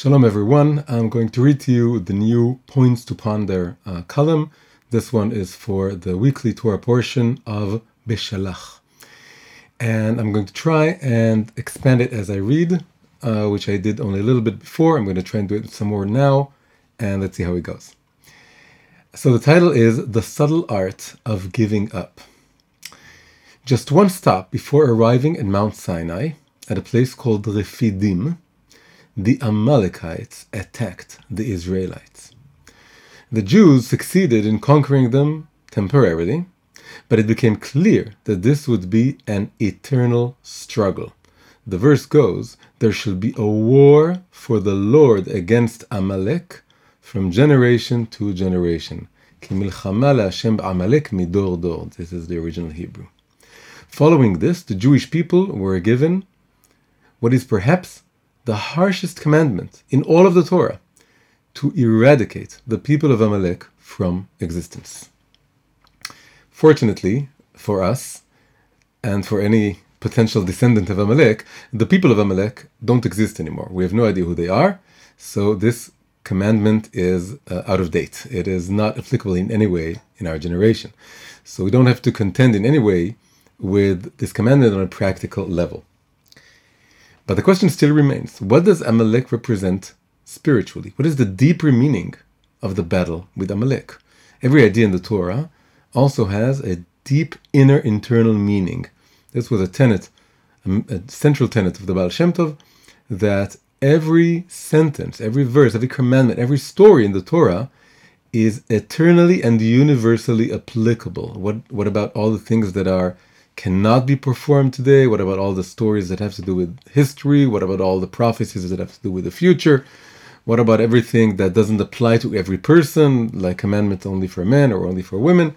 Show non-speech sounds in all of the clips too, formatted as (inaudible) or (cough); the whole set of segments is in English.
Shalom, everyone. I'm going to read to you the new Points to Ponder uh, column. This one is for the weekly Torah portion of Beshalach. And I'm going to try and expand it as I read, uh, which I did only a little bit before. I'm going to try and do it some more now, and let's see how it goes. So the title is The Subtle Art of Giving Up. Just one stop before arriving at Mount Sinai, at a place called Refidim, the Amalekites attacked the Israelites. The Jews succeeded in conquering them temporarily, but it became clear that this would be an eternal struggle. The verse goes, There shall be a war for the Lord against Amalek from generation to generation. This is the original Hebrew. Following this, the Jewish people were given what is perhaps the harshest commandment in all of the Torah to eradicate the people of Amalek from existence. Fortunately for us, and for any potential descendant of Amalek, the people of Amalek don't exist anymore. We have no idea who they are, so this commandment is uh, out of date. It is not applicable in any way in our generation. So we don't have to contend in any way with this commandment on a practical level. But the question still remains what does Amalek represent spiritually? What is the deeper meaning of the battle with Amalek? Every idea in the Torah also has a deep inner internal meaning. This was a tenet, a central tenet of the Baal Shem Tov, that every sentence, every verse, every commandment, every story in the Torah is eternally and universally applicable. What, what about all the things that are cannot be performed today? What about all the stories that have to do with history? What about all the prophecies that have to do with the future? What about everything that doesn't apply to every person, like commandments only for men or only for women?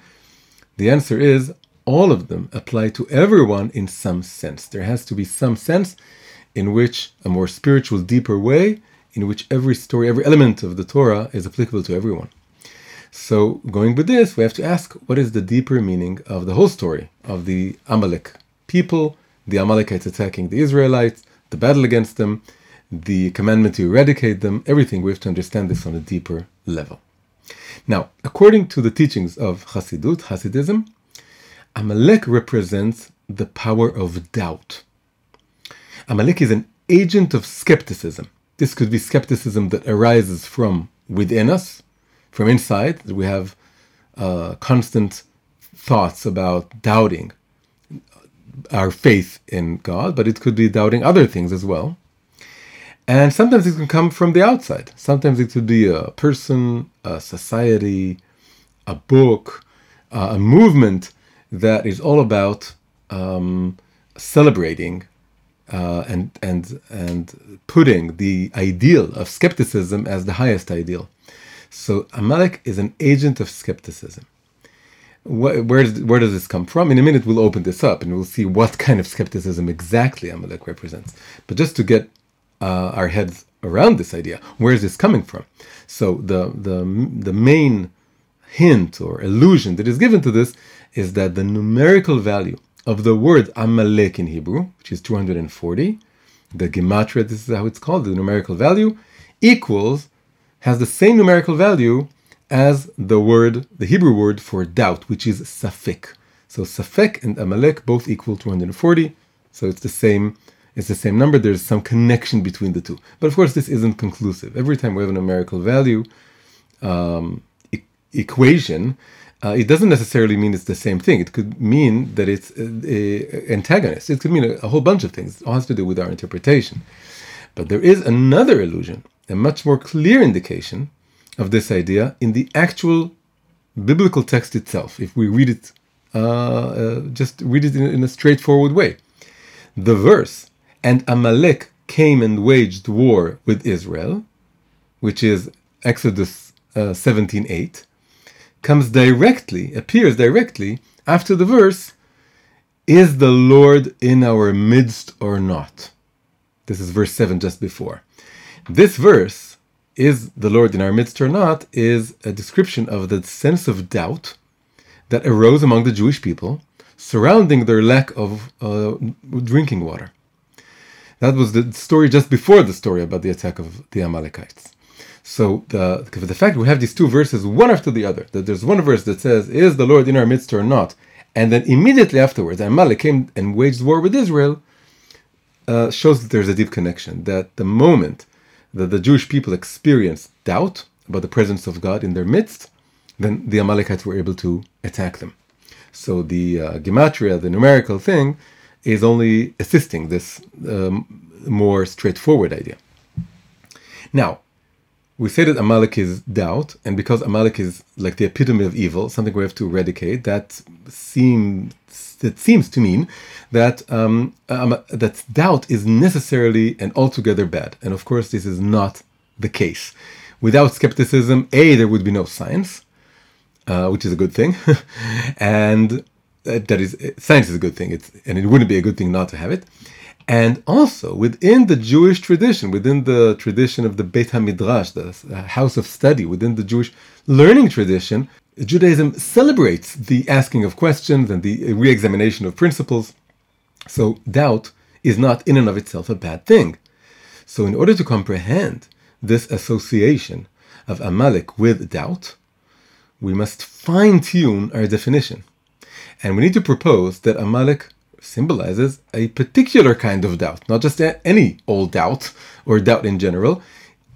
The answer is all of them apply to everyone in some sense. There has to be some sense in which a more spiritual, deeper way, in which every story, every element of the Torah is applicable to everyone. So, going with this, we have to ask what is the deeper meaning of the whole story of the Amalek people, the Amalekites attacking the Israelites, the battle against them, the commandment to eradicate them, everything. We have to understand this on a deeper level. Now, according to the teachings of Hasidut, Hasidism, Amalek represents the power of doubt. Amalek is an agent of skepticism. This could be skepticism that arises from within us, from inside, we have uh, constant thoughts about doubting our faith in God, but it could be doubting other things as well. And sometimes it can come from the outside. Sometimes it could be a person, a society, a book, uh, a movement that is all about um, celebrating uh, and and and putting the ideal of skepticism as the highest ideal. So Amalek is an agent of skepticism. Where, where, does, where does this come from? In a minute, we'll open this up and we'll see what kind of skepticism exactly Amalek represents. But just to get uh, our heads around this idea, where is this coming from? So the, the, the main hint or illusion that is given to this is that the numerical value of the word Amalek in Hebrew, which is 240, the gematria, this is how it's called, the numerical value, equals has the same numerical value as the word, the Hebrew word for doubt, which is safek. So safek and Amalek both equal 240. So it's the same. It's the same number. There's some connection between the two. But of course, this isn't conclusive. Every time we have a numerical value um, e- equation, uh, it doesn't necessarily mean it's the same thing. It could mean that it's an antagonist. It could mean a, a whole bunch of things. It all has to do with our interpretation. But there is another illusion a much more clear indication of this idea in the actual biblical text itself, if we read it, uh, uh, just read it in, in, a straightforward way. The verse, and Amalek came and waged war with Israel, which is Exodus uh, 17.8, comes directly, appears directly after the verse, is the Lord in our midst or not? This is verse 7 just before. This verse, is the Lord in our midst or not, is a description of the sense of doubt that arose among the Jewish people surrounding their lack of uh, drinking water. That was the story just before the story about the attack of the Amalekites. So the, the fact we have these two verses one after the other, that there's one verse that says, Is the Lord in our midst or not? And then immediately afterwards, Amalek came and waged war with Israel, uh, shows that there's a deep connection. That the moment that the Jewish people experienced doubt about the presence of God in their midst, then the Amalekites were able to attack them. So the uh, gematria, the numerical thing, is only assisting this um, more straightforward idea. Now, we say that Amalek is doubt, and because Amalek is like the epitome of evil, something we have to eradicate, that seems that seems to mean that um, um, that doubt is necessarily and altogether bad. And of course, this is not the case. Without skepticism, a there would be no science, uh, which is a good thing, (laughs) and that is science is a good thing. It's and it wouldn't be a good thing not to have it. And also within the Jewish tradition, within the tradition of the Beit HaMidrash, the house of study, within the Jewish learning tradition, Judaism celebrates the asking of questions and the re-examination of principles. So doubt is not in and of itself a bad thing. So in order to comprehend this association of Amalek with doubt, we must fine-tune our definition. And we need to propose that Amalek symbolizes a particular kind of doubt, not just any old doubt or doubt in general.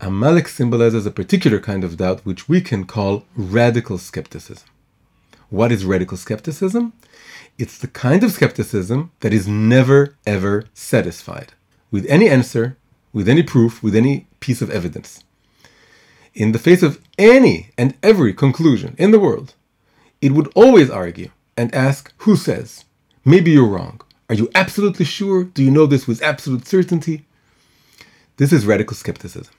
Amalek symbolizes a particular kind of doubt which we can call radical skepticism. What is radical skepticism? It's the kind of skepticism that is never ever satisfied with any answer, with any proof, with any piece of evidence. In the face of any and every conclusion in the world, it would always argue and ask, Who says? Maybe you're wrong. Are you absolutely sure? Do you know this with absolute certainty? This is radical skepticism.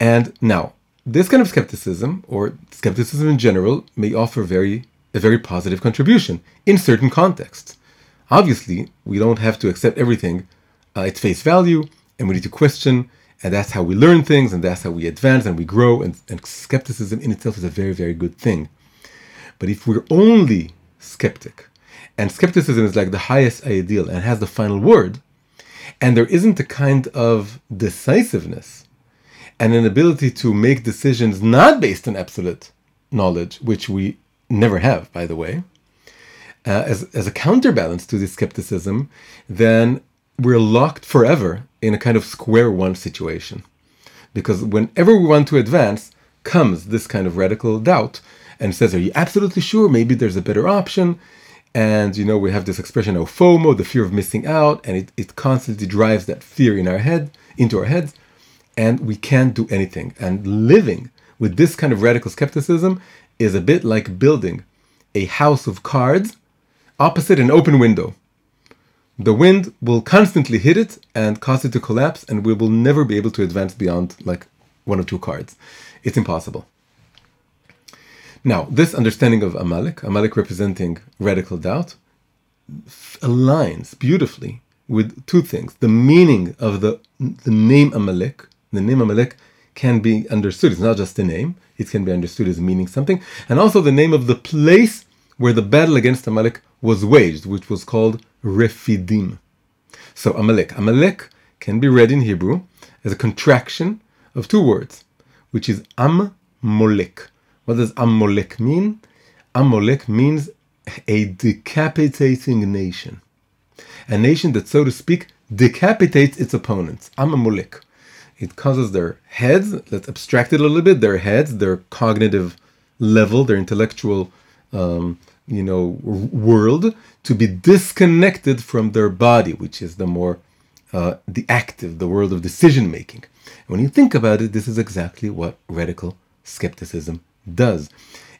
And now, this kind of skepticism, or skepticism in general, may offer very a very positive contribution in certain contexts. Obviously, we don't have to accept everything uh, at face value, and we need to question, and that's how we learn things, and that's how we advance and we grow. And, and skepticism in itself is a very, very good thing. But if we're only skeptic, and skepticism is like the highest ideal and has the final word, and there isn't a kind of decisiveness and an ability to make decisions not based on absolute knowledge, which we never have, by the way, uh, as, as a counterbalance to this skepticism, then we're locked forever in a kind of square one situation. Because whenever we want to advance, comes this kind of radical doubt and says, Are you absolutely sure? Maybe there's a better option. And you know, we have this expression of FOMO, the fear of missing out, and it, it constantly drives that fear in our head, into our heads, and we can't do anything. And living with this kind of radical skepticism is a bit like building a house of cards opposite an open window. The wind will constantly hit it and cause it to collapse, and we will never be able to advance beyond like one or two cards. It's impossible. Now, this understanding of Amalek, Amalek representing radical doubt, aligns beautifully with two things. The meaning of the, the name Amalek, the name Amalek can be understood. It's not just a name, it can be understood as meaning something. And also the name of the place where the battle against Amalek was waged, which was called Refidim. So Amalek. Amalek can be read in Hebrew as a contraction of two words, which is Am Molek. What does Amalek mean? Amalek means a decapitating nation. A nation that, so to speak, decapitates its opponents. Amalek. It causes their heads, let's abstract it a little bit, their heads, their cognitive level, their intellectual um, you know, world to be disconnected from their body, which is the more uh, the active, the world of decision making. When you think about it, this is exactly what radical skepticism does.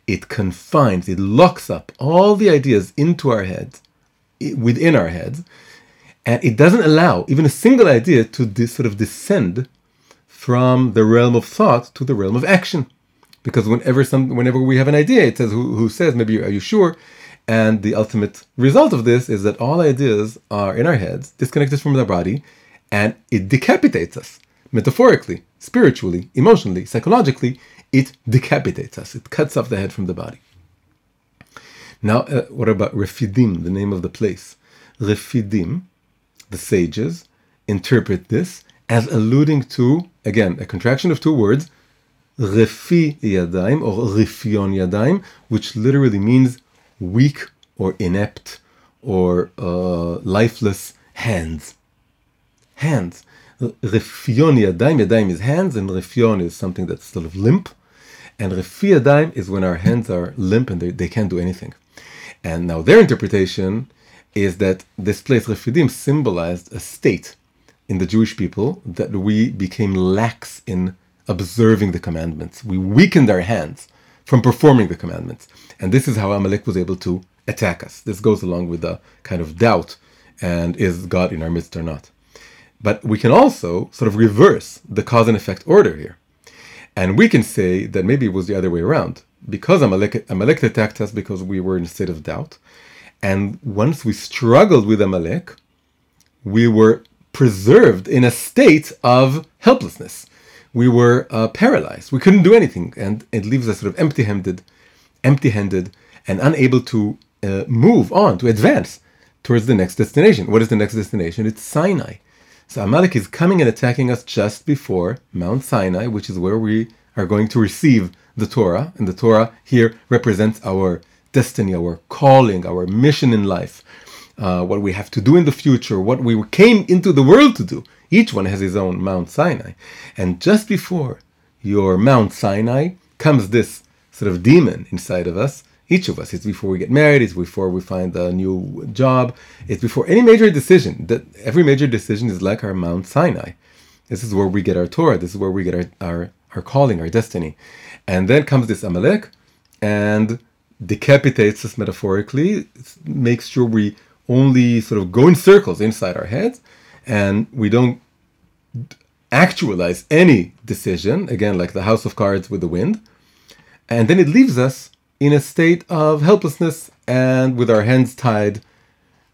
It confines, it locks up all the ideas into our heads, within our heads, and it doesn't allow even a single idea to sort of descend from the realm of thought to the realm of action. Because whenever some, whenever we have an idea, it says who, who says maybe are you sure, and the ultimate result of this is that all ideas are in our heads, disconnected from the body, and it decapitates us metaphorically, spiritually, emotionally, psychologically it decapitates us. It cuts off the head from the body. Now, uh, what about Refidim, the name of the place? Refidim, the sages, interpret this as alluding to, again, a contraction of two words, refi yadaim or rifion yadaim, which literally means weak or inept or uh, lifeless hands. Hands. Refion yadaim, yadaim is hands, and refion is something that's sort of limp. And refi yadaim is when our hands are limp and they, they can't do anything. And now their interpretation is that this place, refidim, symbolized a state in the Jewish people that we became lax in observing the commandments. We weakened our hands from performing the commandments. And this is how Amalek was able to attack us. This goes along with the kind of doubt and is God in our midst or not. But we can also sort of reverse the cause and effect order here. And we can say that maybe it was the other way around. Because Amalek, Amalek attacked us because we were in a state of doubt. And once we struggled with Amalek, we were preserved in a state of helplessness. We were uh, paralyzed. We couldn't do anything, and it leaves us sort of empty-handed, empty-handed, and unable to uh, move on to advance towards the next destination. What is the next destination? It's Sinai. So Amalek is coming and attacking us just before Mount Sinai, which is where we are going to receive the Torah, and the Torah here represents our destiny, our calling, our mission in life uh, what we have to do in the future, what we came into the world to do. Each one has his own Mount Sinai. And just before your Mount Sinai comes this sort of demon inside of us, each of us. It's before we get married, it's before we find a new job, it's before any major decision. That every major decision is like our Mount Sinai. This is where we get our Torah, this is where we get our, our, our calling, our destiny. And then comes this Amalek and decapitates us metaphorically, makes sure we only sort of go in circles inside our heads and we don't actualize any decision, again, like the house of cards with the wind. And then it leaves us in a state of helplessness and with our hands tied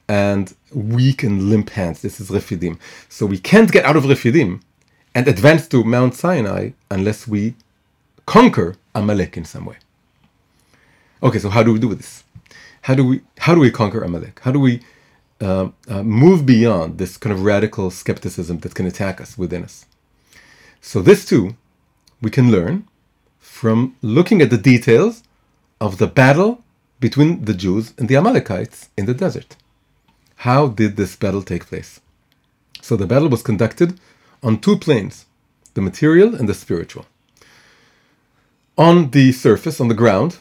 and weak and limp hands. This is Refidim. So we can't get out of Refidim and advance to Mount Sinai unless we conquer Amalek in some way. Okay, so how do we do this? How do we how do we conquer Amalek? How do we uh, uh, move beyond this kind of radical skepticism that can attack us within us? So this too, we can learn from looking at the details of the battle between the Jews and the Amalekites in the desert. How did this battle take place? So the battle was conducted on two planes, the material and the spiritual. On the surface, on the ground,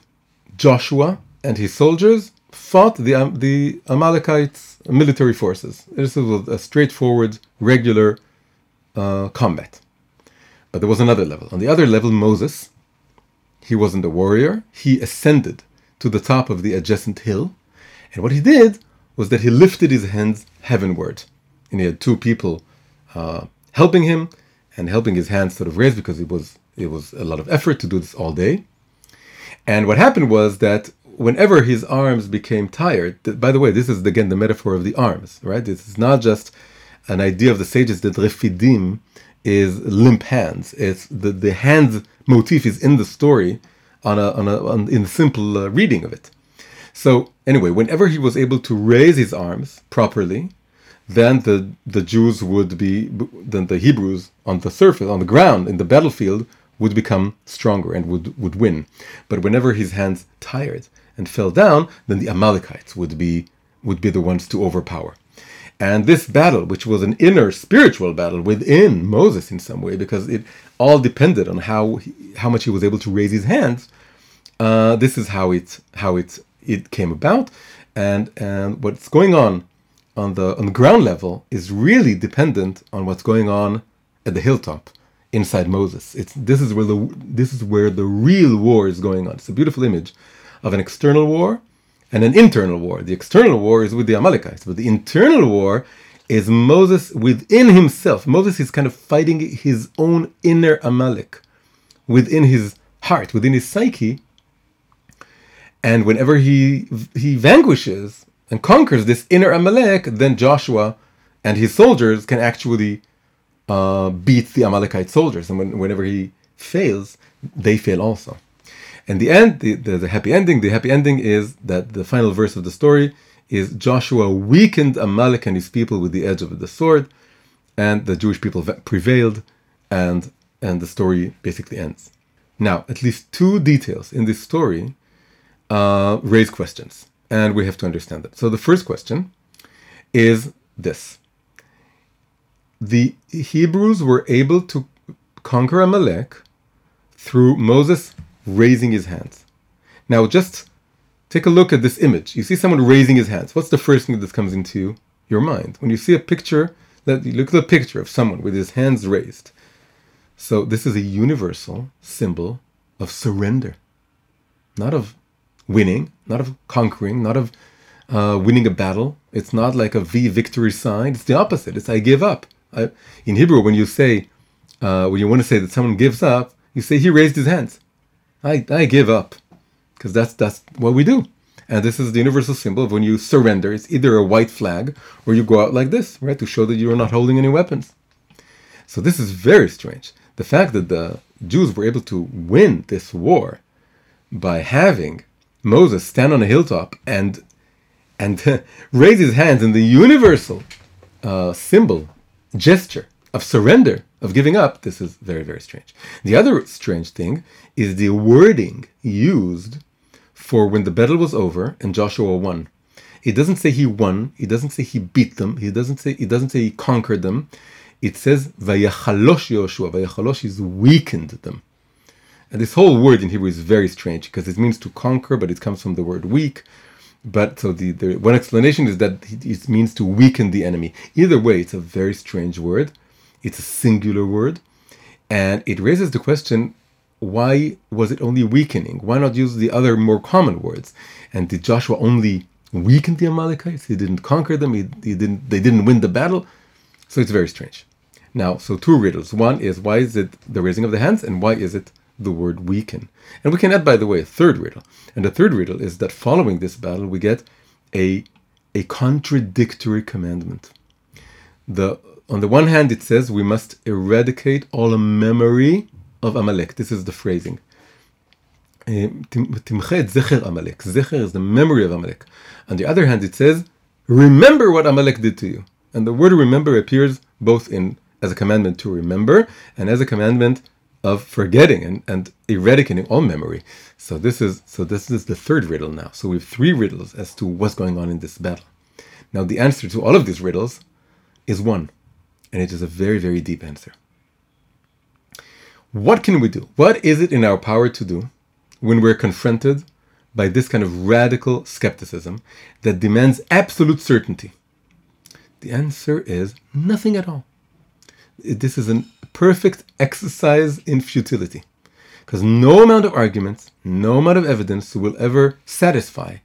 Joshua and his soldiers fought the, um, the Amalekites' military forces. This was a straightforward, regular uh, combat. But there was another level. On the other level, Moses, he wasn't a warrior. He ascended to the top of the adjacent hill. And what he did was that he lifted his hands heavenward. And he had two people uh, helping him and helping his hands sort of raise because it was, it was a lot of effort to do this all day. And what happened was that whenever his arms became tired, by the way, this is again the metaphor of the arms, right? This is not just an idea of the sages that refidim is limp hands. It's the, the hand motif is in the story on a, on a on, in the simple uh, reading of it. So anyway, whenever he was able to raise his arms properly, then the the Jews would be then the Hebrews on the surface on the ground in the battlefield would become stronger and would would win. But whenever his hands tired, and fell down, then the Amalekites would be would be the ones to overpower. And this battle, which was an inner spiritual battle within Moses in some way, because it all depended on how he, how much he was able to raise his hands. Uh, this is how it how it it came about, and and what's going on on the on the ground level is really dependent on what's going on at the hilltop inside Moses. It's this is where the this is where the real war is going on. It's a beautiful image of an external war and an internal war. The external war is with the Amalekites, but the internal war is Moses within himself. Moses is kind of fighting his own inner Amalek within his heart, within his psyche. And whenever he he vanquishes and conquers this inner Amalek, then Joshua and his soldiers can actually uh, beat the Amalekite soldiers. And when, whenever he fails, they fail also. And the end, the, the, the happy ending, the happy ending is that the final verse of the story is Joshua weakened Amalek and his people with the edge of the sword, and the Jewish people prevailed, and and the story basically ends. Now, at least two details in this story uh, raise questions, and we have to understand them. So the first question is this: the Hebrews were able to conquer Amalek through Moses raising his hands. Now, just take a look at this image. You see someone raising his hands. What's the first thing that comes into your mind when you see a picture? That you look at the picture of someone with his hands raised. So this is a universal symbol of surrender, not of winning, not of conquering, not of uh, winning a battle. It's not like a V victory sign. It's the opposite. It's I give up. I, in Hebrew, when you say, uh, when you want to say that someone gives up, you say he raised his hands. I, I give up, because that's that's what we do. And this is the universal symbol of when you surrender. It's either a white flag or you go out like this, right, to show that you are not holding any weapons. So this is very strange. The fact that the Jews were able to win this war by having Moses stand on a hilltop and and (laughs) raise his hands in the universal uh, symbol gesture of surrender, of giving up, this is very, very strange. The other strange thing is the wording used for when the battle was over and Joshua won. It doesn't say he won. It doesn't say he beat them. He doesn't say it doesn't say he conquered them. It says vayachalosh Yoshua. Vayachalosh is weakened them. And this whole word in Hebrew is very strange because it means to conquer, but it comes from the word weak. But so the, the one explanation is that it means to weaken the enemy. Either way, it's a very strange word. It's a singular word, and it raises the question: Why was it only weakening? Why not use the other more common words? And did Joshua only weaken the Amalekites? He didn't conquer them. He, he didn't. They didn't win the battle. So it's very strange. Now, so two riddles. One is why is it the raising of the hands, and why is it the word weaken. And we can add, by the way, a third riddle. And the third riddle is that following this battle, we get a, a contradictory commandment. The, on the one hand, it says we must eradicate all memory of Amalek. This is the phrasing. Uh, Amalek. Zecher is the memory of Amalek. On the other hand, it says, remember what Amalek did to you. And the word remember appears both in as a commandment to remember and as a commandment of forgetting and, and eradicating all memory. So this is so this is the third riddle now. So we have three riddles as to what's going on in this battle. Now the answer to all of these riddles is one, and it is a very, very deep answer. What can we do? What is it in our power to do when we're confronted by this kind of radical skepticism that demands absolute certainty? The answer is nothing at all. This is a perfect exercise in futility. Because no amount of arguments, no amount of evidence will ever satisfy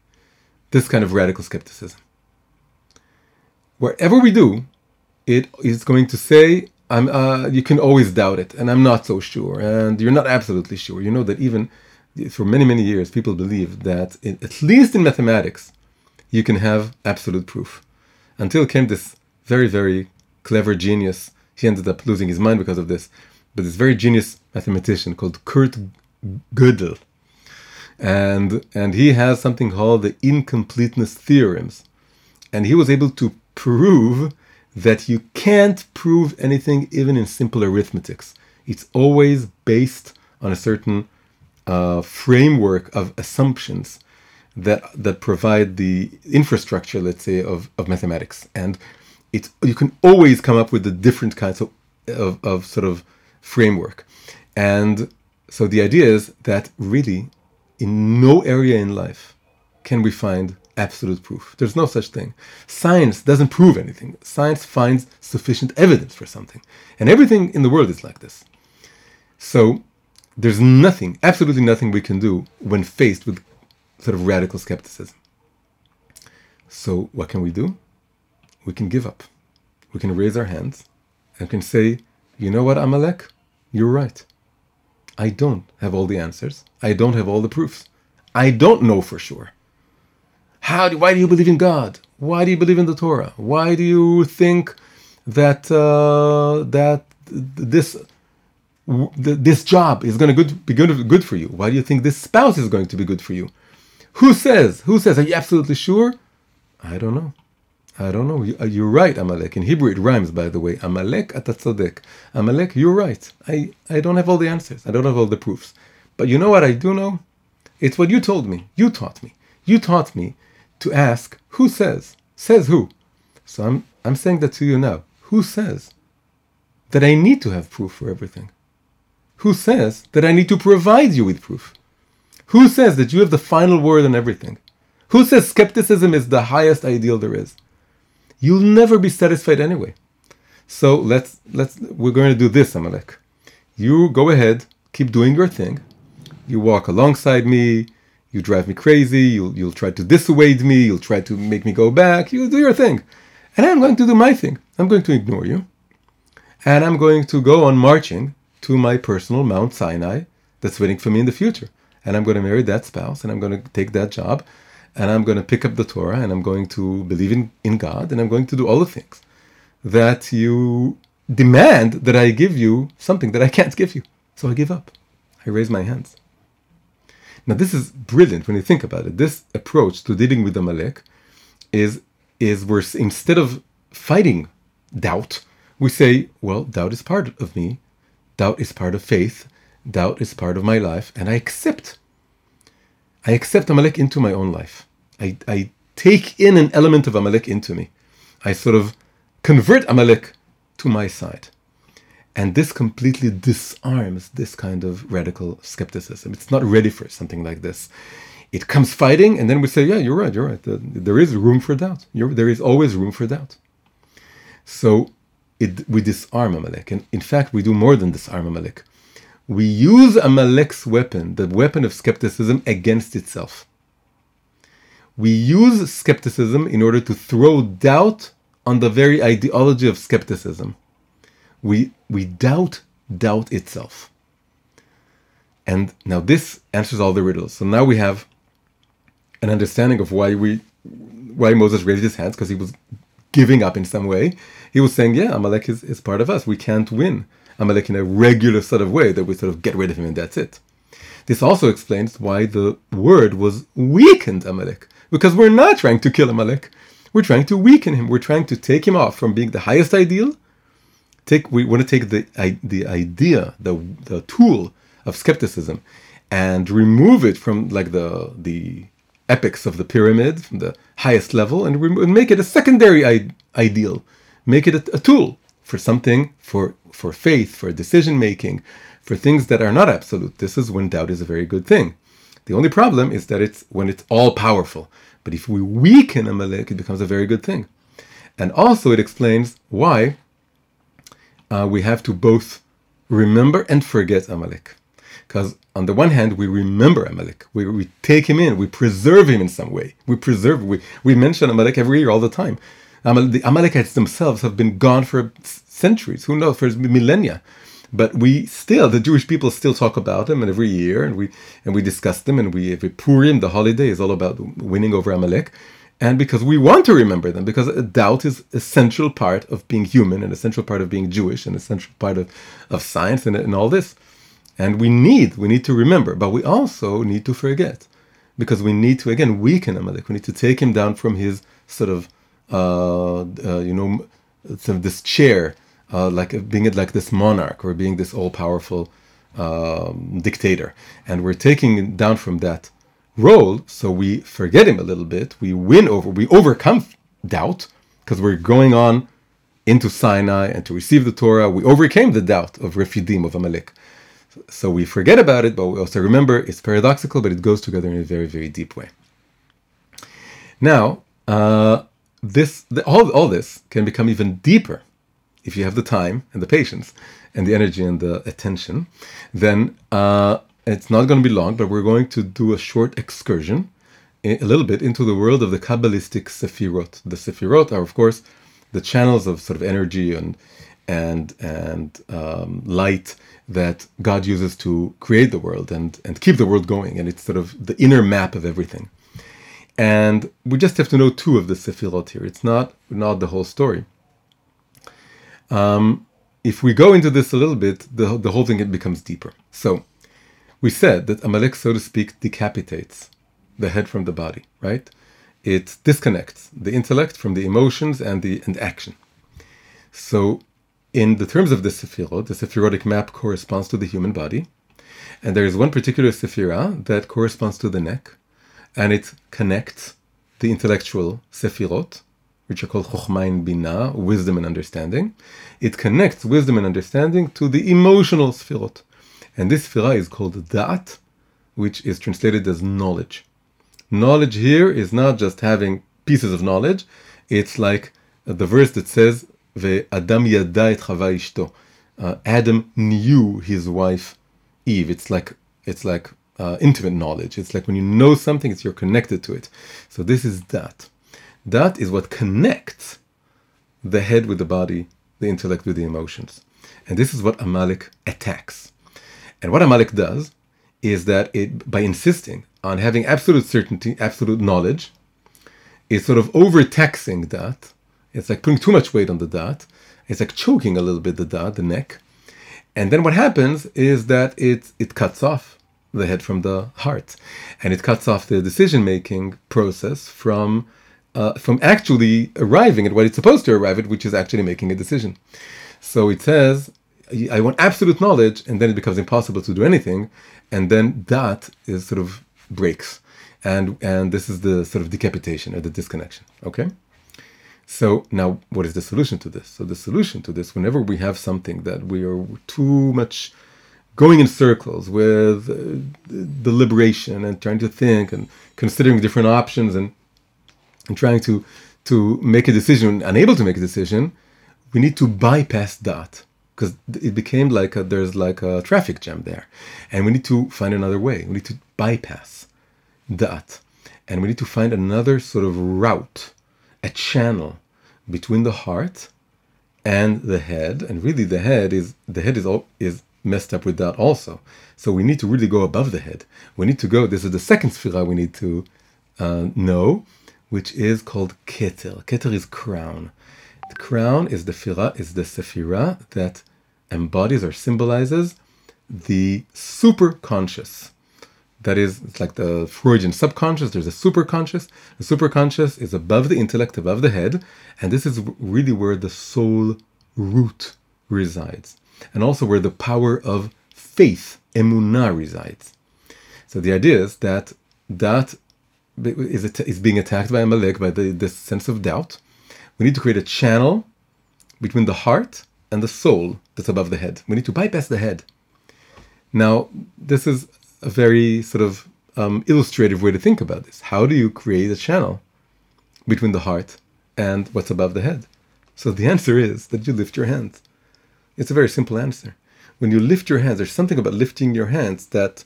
this kind of radical skepticism. Whatever we do, it is going to say, I'm, uh, you can always doubt it, and I'm not so sure, and you're not absolutely sure. You know that even for many, many years, people believe that, in, at least in mathematics, you can have absolute proof. Until came this very, very clever genius he ended up losing his mind because of this. But this very genius mathematician called Kurt Gödel, and and he has something called the incompleteness theorems, and he was able to prove that you can't prove anything even in simple arithmetics. It's always based on a certain uh, framework of assumptions that that provide the infrastructure, let's say, of, of mathematics. And it's you can always come up with the different kinds of, of, of sort of framework. And so the idea is that really in no area in life can we find absolute proof. There's no such thing. Science doesn't prove anything. Science finds sufficient evidence for something. And everything in the world is like this. So there's nothing, absolutely nothing we can do when faced with sort of radical skepticism. So what can we do? we can give up. We can raise our hands and can say, you know what, Amalek? You're right. I don't have all the answers. I don't have all the proofs. I don't know for sure. How do, why do you believe in God? Why do you believe in the Torah? Why do you think that uh, that this this job is going to be good, good for you? Why do you think this spouse is going to be good for you? Who says? Who says? Are you absolutely sure? I don't know. I don't know. You, are right, Amalek. In Hebrew, it rhymes, by the way. Amalek atatzodek. Amalek, you're right. I, I don't have all the answers. I don't have all the proofs. But you know what I do know? It's what you told me. You taught me. You taught me to ask, who says? Says who? So I'm, I'm saying that to you now. Who says that I need to have proof for everything? Who says that I need to provide you with proof? Who says that you have the final word on everything? Who says skepticism is the highest ideal there is? You'll never be satisfied anyway. So let's let's we're going to do this, Amalek. You go ahead, keep doing your thing. You walk alongside me. You drive me crazy. You'll you'll try to dissuade me. You'll try to make me go back. You do your thing, and I'm going to do my thing. I'm going to ignore you, and I'm going to go on marching to my personal Mount Sinai that's waiting for me in the future. And I'm going to marry that spouse, and I'm going to take that job, and I'm going to pick up the Torah, and I'm going to believe in, in God, and I'm going to do all the things that you demand that I give you something that I can't give you. So I give up. I raise my hands. Now, this is brilliant when you think about it. This approach to dealing with Amalek is, is we're, instead of fighting doubt, we say, well, doubt is part of me. Doubt is part of faith. Doubt is part of my life. And I accept. I accept Amalek into my own life. I, I take in an element of Amalek into me. I sort of convert Amalek to my side. And this completely disarms this kind of radical skepticism. It's not ready for something like this. It comes fighting, and then we say, Yeah, you're right, you're right. There is room for doubt. You're, there is always room for doubt. So it, we disarm Amalek. And in fact, we do more than disarm Amalek. We use Amalek's weapon, the weapon of skepticism, against itself. We use skepticism in order to throw doubt on the very ideology of skepticism. We, we doubt doubt itself. And now this answers all the riddles. So now we have an understanding of why we why Moses raised his hands because he was giving up in some way. He was saying, yeah, Amalek is, is part of us. We can't win Amalek in a regular sort of way that we sort of get rid of him and that's it. This also explains why the word was weakened Amalek. Because we're not trying to kill Amalek. We're trying to weaken him. We're trying to take him off from being the highest ideal. Take we want to take the the idea, the the tool of skepticism, and remove it from like the the epics of the pyramid, from the highest level, and, rem- and make it a secondary I- ideal. Make it a, a tool for something for for faith, for decision making, for things that are not absolute. This is when doubt is a very good thing. The only problem is that it's when it's all powerful. But if we weaken a Amalek, it becomes a very good thing. And also, it explains why uh, we have to both remember and forget Amalek. Because on the one hand, we remember Amalek, we, we take him in, we preserve him in some way. We preserve, we, we mention Amalek every year all the time. Amal, the Amalekites themselves have been gone for centuries, who knows, for millennia but we still the Jewish people still talk about them and every year and we and we discuss them and we every Purim the holiday is all about winning over Amalek and because we want to remember them because doubt is essential part of being human an essential part of being Jewish an essential part of, of science and, and all this. And we need we need to remember but we also need to forget. Because we need to again weaken Amalek. We need to take him down from his sort of uh, uh, you know sort of this chair uh, like being like this monarch or being this all-powerful um, dictator, and we're taking down from that role, so we forget him a little bit. We win over, we overcome doubt because we're going on into Sinai and to receive the Torah. We overcame the doubt of Refidim of Amalek. So we forget about it, but we also remember it's paradoxical, but it goes together in a very, very deep way. Now, uh, this the, all, all this can become even deeper if you have the time and the patience and the energy and the attention, then uh, it's not going to be long, but we're going to do a short excursion a little bit into the world of the Kabbalistic Sefirot. The Sefirot are, of course, the channels of sort of energy and and and um, light that God uses to create the world and and keep the world going. And it's sort of the inner map of everything. And we just have to know two of the Sefirot here. It's not not the whole story. Um, if we go into this a little bit, the, the whole thing it becomes deeper. So, we said that Amalek, so to speak, decapitates the head from the body, right? it disconnects the intellect from the emotions and the and action. So, in the terms of the Sefirot, the Sephirotic map corresponds to the human body, and there is one particular Sephira that corresponds to the neck, and it connects the intellectual Sefirot, which are called Chokhmah and Bina, wisdom and understanding. It connects wisdom and understanding to the emotional Sefirot. And this Sefira is called Da'at, which is translated as knowledge. Knowledge here is not just having pieces of knowledge, it's like the verse that says, Adam yada et chava ishto. Uh, Adam knew his wife Eve. It's like it's like uh, intimate knowledge. It's like when you know something, it's you're connected to it. So this is that. That is what connects the head with the body, the intellect with the emotions. And this is what Amalek attacks. And what Amalek does is that it, by insisting on having absolute certainty, absolute knowledge, is sort of overtaxing that. It's like putting too much weight on the Da'at. It's like choking a little bit the Da'at, the neck. And then what happens is that it it cuts off the head from the heart, and it cuts off the decision making process from uh, from actually arriving at what it's supposed to arrive at, which is actually making a decision. So it says, I want absolute knowledge, and then it becomes impossible to do anything, and then that is sort of breaks, and and this is the sort of decapitation or the disconnection. Okay. So now, what is the solution to this? So the solution to this, whenever we have something that we are too much going in circles with uh, deliberation and trying to think and considering different options and and trying to to make a decision, unable to make a decision, we need to bypass that because it became like a, there's like a traffic jam there, and we need to find another way. We need to bypass that, and we need to find another sort of route, a channel between the heart and the head, and really the head is the head is all, is messed up with that also. So we need to really go above the head. We need to go. This is the second sphira we need to uh, know which is called Keter. Keter is crown. The crown is the fira, is the sephira that embodies or symbolizes the super conscious. That is, it's like the Freudian subconscious. There's a super conscious. The super conscious is above the intellect, above the head, and this is really where the soul root resides, and also where the power of faith, emunah, resides. So the idea is that that is, is being attacked by Amalek by the, this sense of doubt. We need to create a channel between the heart and the soul that's above the head. We need to bypass the head. Now, this is a very sort of um, illustrative way to think about this. How do you create a channel between the heart and what's above the head? So the (laughs) answer is that you lift your hands. It's a very simple answer. When you lift your hands, there's something about lifting your hands that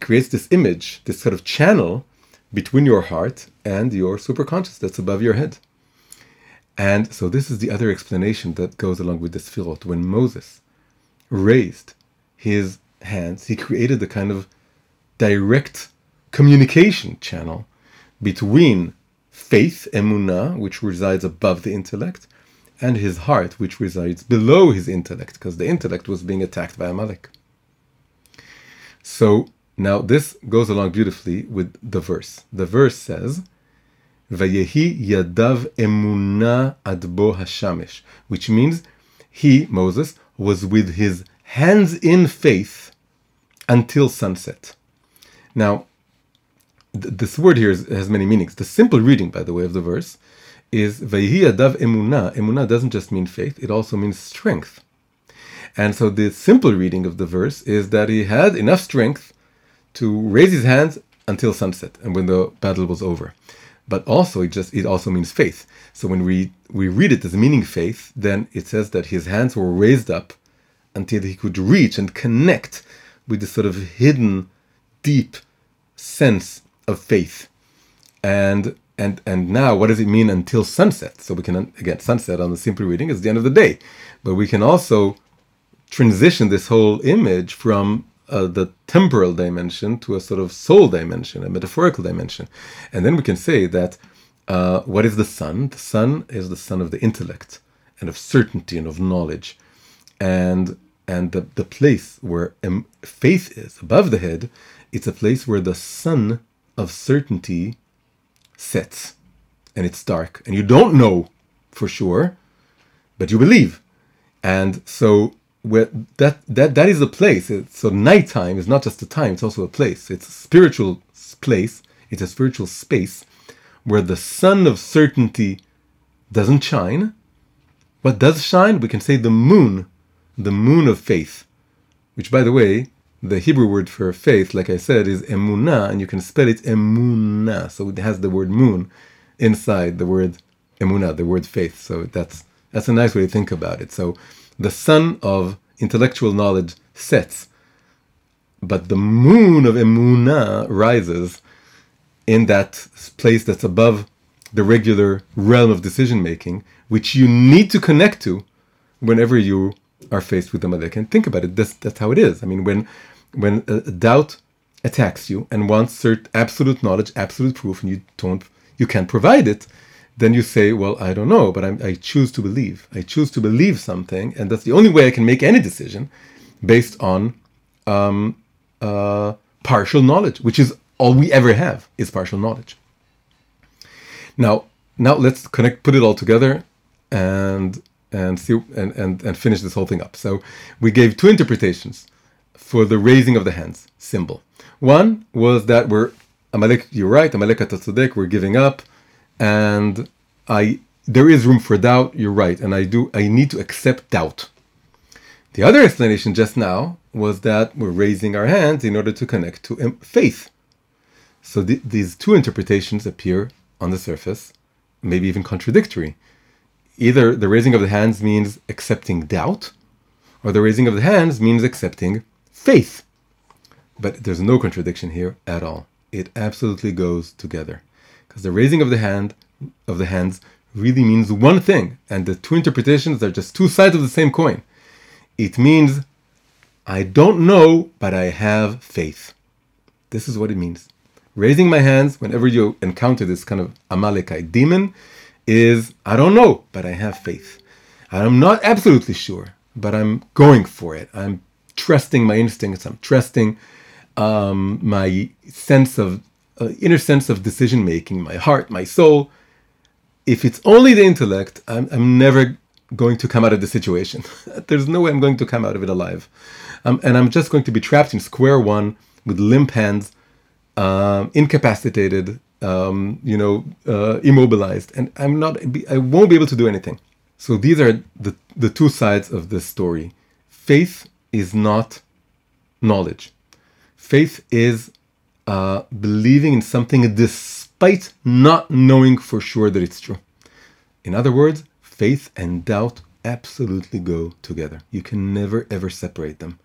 creates this image, this sort of channel between your heart and your superconscious that's above your head. And so this is the other explanation that goes along with the Sfirot. When Moses raised his hands, he created the kind of direct communication channel between faith, emunah, which resides above the intellect, and his heart, which resides below his intellect, because the intellect was being attacked by Amalek. So now, this goes along beautifully with the verse. The verse says, Vayehi yadav emuna adbo hashamesh, which means he, Moses, was with his hands in faith until sunset. Now, th- this word here is, has many meanings. The simple reading, by the way, of the verse is Vayehi yadav emuna. Emuna doesn't just mean faith, it also means strength. And so the simple reading of the verse is that he had enough strength to raise his hands until sunset and when the battle was over. But also it just it also means faith. So when we we read it as meaning faith, then it says that his hands were raised up until he could reach and connect with this sort of hidden, deep sense of faith. And and and now what does it mean until sunset? So we can again sunset on the simple reading is the end of the day. But we can also transition this whole image from uh, the temporal dimension to a sort of soul dimension, a metaphorical dimension. And then we can say that uh, what is the sun? The sun is the sun of the intellect and of certainty and of knowledge. And and the, the place where faith is above the head, it's a place where the sun of certainty sets and it's dark and you don't know for sure, but you believe. And so where that that that is a place. So nighttime is not just a time; it's also a place. It's a spiritual place. It's a spiritual space where the sun of certainty doesn't shine. What does shine? We can say the moon, the moon of faith, which, by the way, the Hebrew word for faith, like I said, is emunah, and you can spell it emunah. So it has the word moon inside the word emunah, the word faith. So that's that's a nice way to think about it. So the sun of intellectual knowledge sets, but the moon of emunah rises in that place that's above the regular realm of decision making, which you need to connect to whenever you are faced with Amalek. And think about it, that's, that's how it is. I mean, when when doubt attacks you and wants cert absolute knowledge, absolute proof, and you don't, you can't provide it, then you say, well, I don't know, but I'm, i choose to believe. I choose to believe something, and that's the only way I can make any decision based on um, uh, partial knowledge, which is all we ever have is partial knowledge. Now, now let's connect, put it all together, and and see and, and and finish this whole thing up. So we gave two interpretations for the raising of the hands symbol. One was that we're Amalek, you're right, Amalek Atatzadek, we're giving up, and I there is room for doubt, you're right, and I do I need to accept doubt. The other explanation just now was that we're raising our hands in order to connect to faith. So th- these two interpretations appear on the surface, maybe even contradictory. Either the raising of the hands means accepting doubt, or the raising of the hands means accepting faith. But there's no contradiction here at all. It absolutely goes together. Because the raising of the hand of the hands really means one thing, and the two interpretations are just two sides of the same coin. It means I don't know, but I have faith. This is what it means. Raising my hands whenever you encounter this kind of Amalekite demon is I don't know, but I have faith. I'm not absolutely sure, but I'm going for it. I'm trusting my instincts. I'm trusting um, my sense of uh, inner sense of decision making, my heart, my soul. If it's only the intellect, I'm, I'm never going to come out of the situation. (laughs) There's no way I'm going to come out of it alive. Um, and I'm just going to be trapped in square one with limp hands, um, incapacitated, um, you know, uh, immobilized, and I'm not. I won't be able to do anything. So these are the the two sides of this story. Faith is not knowledge. Faith is uh, believing in something despite not knowing for sure that it's true. In other words, faith and doubt absolutely go together. You can never ever separate them.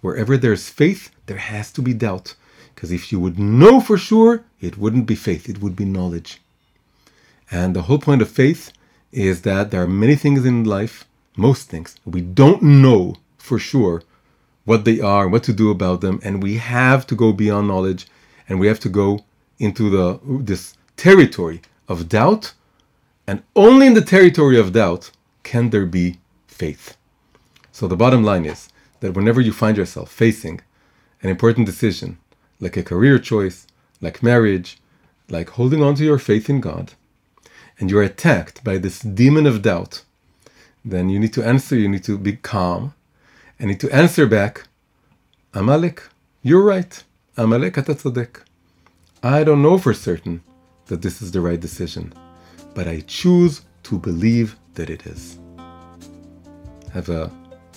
Wherever there's faith, there has to be doubt. Because if you would know for sure, it wouldn't be faith, it would be knowledge. And the whole point of faith is that there are many things in life, most things, we don't know for sure what they are, what to do about them, and we have to go beyond knowledge, and we have to go into the this territory of doubt, and only in the territory of doubt can there be faith. So the bottom line is that whenever you find yourself facing an important decision, like a career choice, like marriage, like holding on to your faith in God, and you're attacked by this demon of doubt, then you need to answer, you need to be calm, and need to answer back, Amalek, you're right. Amalek atatzadek. I don't know for certain that this is the right decision, but I choose to believe that it is. Have a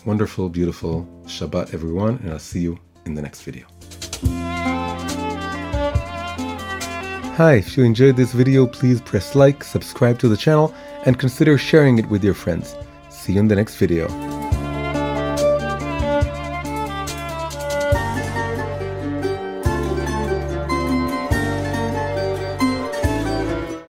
wonderful, beautiful Shabbat, everyone, and I'll see you in the next video. Hi, if you enjoyed this video, please press like, subscribe to the channel, and consider sharing it with your friends. See you in the next video.